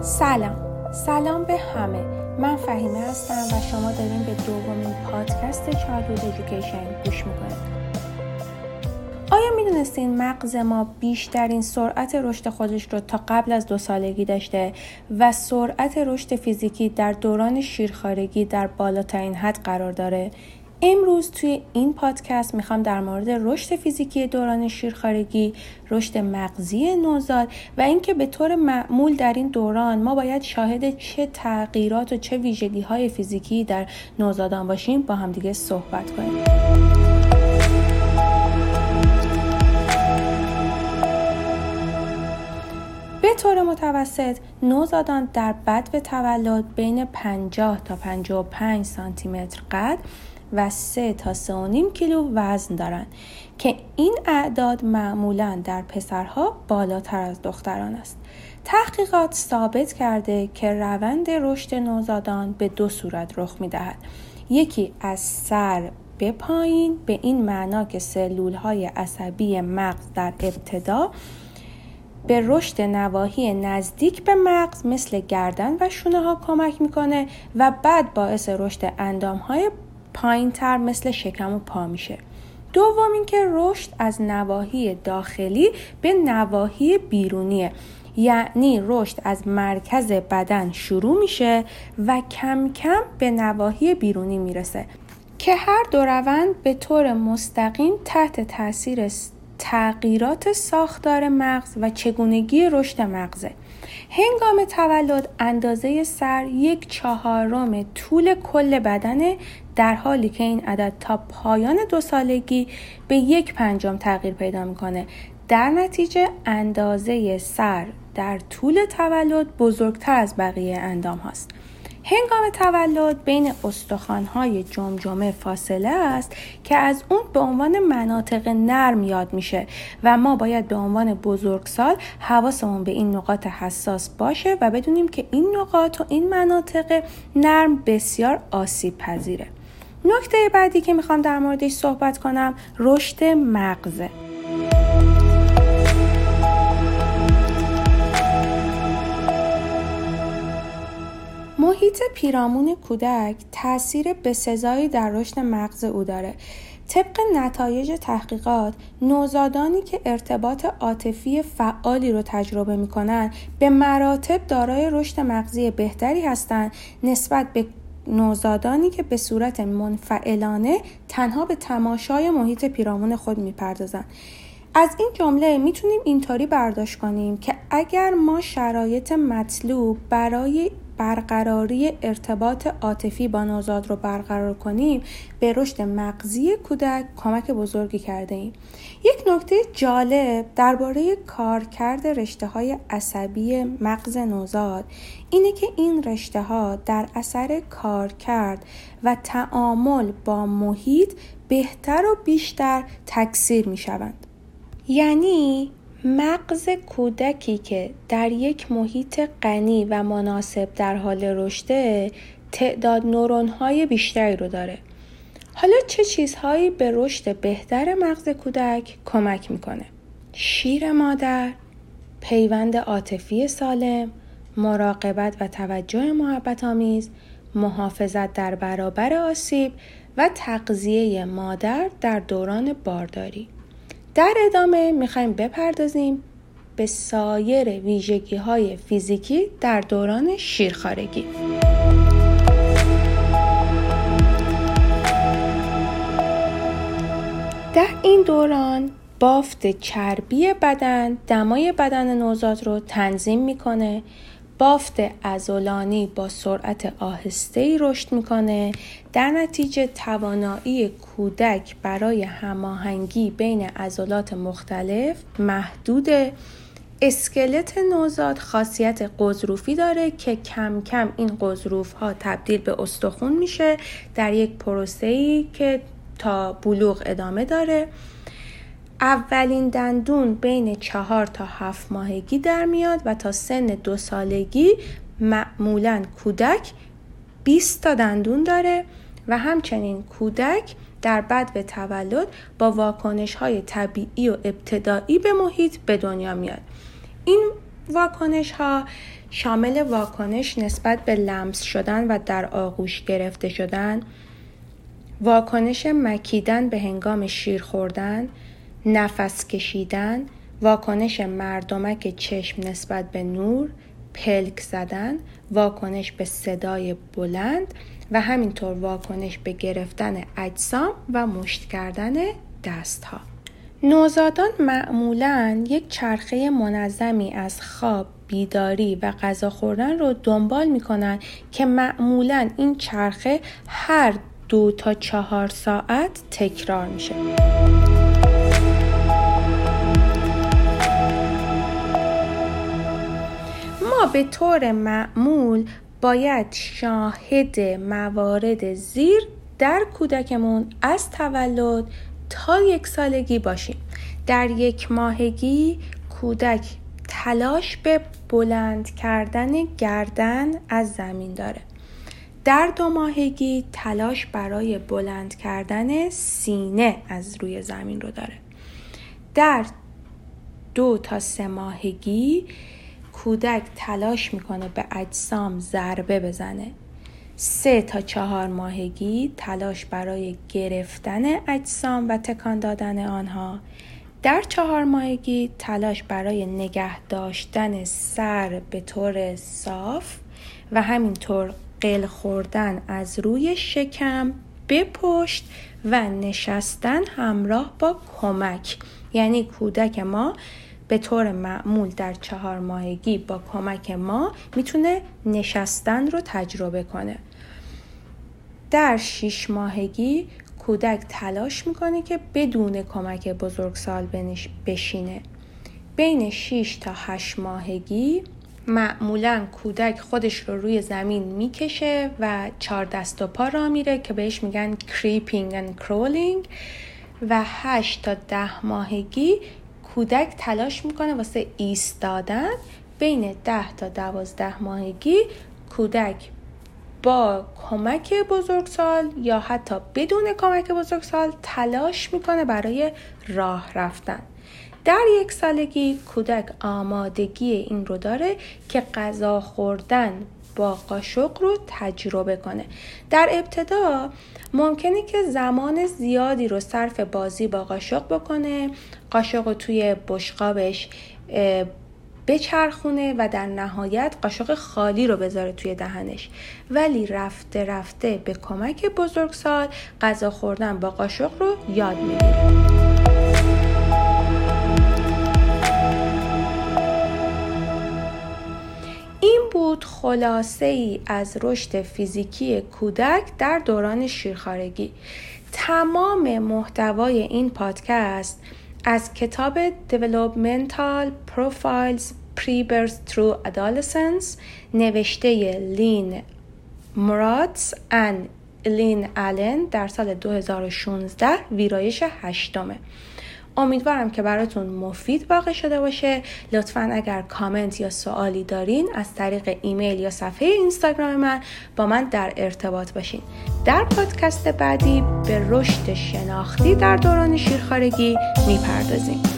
سلام. سلام به همه. من فهیمه هستم و شما دارین به دومین پادکست چالود ادویکیشن گوش می‌کنید. آیا می‌دونستین مغز ما بیشترین سرعت رشد خودش رو تا قبل از دو سالگی داشته و سرعت رشد فیزیکی در دوران شیرخارگی در بالاترین حد قرار داره؟ امروز توی این پادکست می‌خوام در مورد رشد فیزیکی دوران شیرخارگی، رشد مغزی نوزاد و اینکه به طور معمول در این دوران ما باید شاهد چه تغییرات و چه ویژگی های فیزیکی در نوزادان باشیم با همدیگه صحبت کنیم. به طور متوسط نوزادان در بد تولد بین 50 تا 55 سانتی متر قد و 3 تا 3.5 کیلو وزن دارند که این اعداد معمولا در پسرها بالاتر از دختران است. تحقیقات ثابت کرده که روند رشد نوزادان به دو صورت رخ می دهد. یکی از سر به پایین به این معنا که سلول های عصبی مغز در ابتدا به رشد نواحی نزدیک به مغز مثل گردن و شونه ها کمک می‌کنه و بعد باعث رشد اندام های پایین تر مثل شکم و پا میشه. دوم اینکه رشد از نواحی داخلی به نواحی بیرونیه. یعنی رشد از مرکز بدن شروع میشه و کم کم به نواحی بیرونی می‌رسه. که هر دو روند به طور مستقیم تحت تاثیر تغییرات ساختار مغز و چگونگی رشد مغزه. هنگام تولد اندازه سر یک چهارم طول کل بدنه در حالی که این عدد تا پایان دو سالگی به یک پنجم تغییر پیدا می‌کنه. در نتیجه اندازه سر در طول تولد بزرگتر از بقیه اندام هاست. هنگام تولد بین استخوان‌های جمجمه فاصله است که از اون به عنوان مناطق نرم یاد میشه و ما باید به عنوان بزرگسال حواسمون به این نقاط حساس باشه و بدونیم که این نقاط و این مناطق نرم بسیار آسیب پذیره نکته بعدی که می‌خوام در موردش صحبت کنم رشد مغزه. محیط پیرامون کودک تاثیر بسزایی در رشد مغز او داره. طبق نتایج تحقیقات نوزادانی که ارتباط عاطفی فعالی رو تجربه می‌کنن به مراتب دارای رشد مغزی بهتری هستند نسبت به نوزادانی که به صورت منفعلانه تنها به تماشای محیط پیرامون خود می‌پردازند از این جمله می‌تونیم اینطوری برداشت کنیم که اگر ما شرایط مطلوب برای برقراری ارتباط عاطفی با نوزاد رو برقرار کنیم به رشد مغزی کودک کمک بزرگی کرده ایم. یک نکته جالب درباره کارکرد رشته های عصبی مغز نوزاد اینه که این رشته ها در اثر کارکرد و تعامل با محیط بهتر و بیشتر تکثیر می شوند یعنی مغز کودکی که در یک محیط غنی و مناسب در حال رشده تعداد نورون های بیشتری رو داره. حالا چه چیزهایی به رشد بهتر مغز کودک کمک می‌کنه؟ شیر مادر پیوند عاطفی سالم مراقبت و توجه محبت آمیز محافظت در برابر آسیب و تغذیه مادر در دوران بارداری. در ادامه می‌خوایم بپردازیم به سایر ویژگی های فیزیکی در دوران شیرخارگی. در این دوران بافت چربی بدن دمای بدن نوزاد رو تنظیم می‌کنه بافت ازولانی با سرعت آهسته رشد می‌کنه در نتیجه توانایی کودک برای هماهنگی بین عضلات مختلف محدود. اسکلت نوزاد خاصیت قضروفی داره که کم کم این قضروف ها تبدیل به استخون میشه در یک پروسه که تا بلوغ ادامه داره. اولین دندون بین چهار تا هفت ماهگی در میاد و تا سن دو سالگی معمولا کودک 20 تا دندون داره و همچنین کودک در بد به تولد با واکنش های طبیعی و ابتدایی به محیط به دنیا میاد. این واکنش ها شامل واکنش نسبت به لمس شدن و در آغوش گرفته شدن واکنش مکیدن به هنگام شیر خوردن نفس کشیدن واکنش مردمک چشم نسبت به نور پلک زدن واکنش به صدای بلند و همینطور واکنش به گرفتن اجسام و مشت کردن دست ها. نوزادان معمولا یک چرخه منظمی از خواب، بیداری و غذا خوردن رو دنبال می‌کنن که معمولا این چرخه هر دو تا چهار ساعت تکرار میشه. به طور معمول باید شاهد موارد زیر در کودکمون از تولد تا یک سالگی باشیم. در یک ماهگی کودک تلاش به بلند کردن گردن از زمین داره. در دو ماهگی تلاش برای بلند کردن سینه از روی زمین رو داره. در دو تا سه ماهگی کودک تلاش می‌کنه به اجسام ضربه بزنه. سه تا چهار ماهگی تلاش برای گرفتن اجسام و تکان دادن آنها. در چهار ماهگی تلاش برای نگه داشتن سر به طور صاف و همینطور قل خوردن از روی شکم به پشت و نشستن همراه با کمک. یعنی کودک ما به طور معمول در چهار ماهگی با کمک ما می‌تونه نشستن رو تجربه کنه. در شیش ماهگی کودک تلاش می‌کنه که بدون کمک بزرگسال بشینه. بین 6 تا 8 ماهگی معمولا کودک خودش رو روی زمین می‌کشه و چهار دست و پا را میره که بهش میگن creeping and crawling و 8 تا 10 ماهگی کودک تلاش می‌کنه واسه ایستادن بین 10 تا 12 ماهگی کودک با کمک بزرگسال یا حتی بدون کمک بزرگسال تلاش می‌کنه برای راه رفتن. در یک سالگی کودک آمادگی این رو داره که غذا خوردن با قاشق رو تجربه کنه. در ابتدا ممکنه که زمان زیادی رو صرف بازی با قاشق بکنه قاشق رو توی بشقابش بچرخونه و در نهایت قاشق خالی رو بذاره توی دهنش. ولی رفته رفته به کمک بزرگسال غذا خوردن با قاشق رو یاد می‌گیره. بود خلاصه ای از رشد فیزیکی کودک در دوران شیرخارگی تمام محتوای این پادکست از کتاب Developmental Profiles Pre-Birth Through Adolescence نوشته لین مراتس ان لین آلن در سال 2016 ویرایش هشتمه. امیدوارم که براتون مفید واقع شده باشه. لطفا اگر کامنت یا سوالی دارین از طریق ایمیل یا صفحه اینستاگرام من با من در ارتباط باشین. در پادکست بعدی به رشد شناختی در دوران شیرخارگی می‌پردازیم.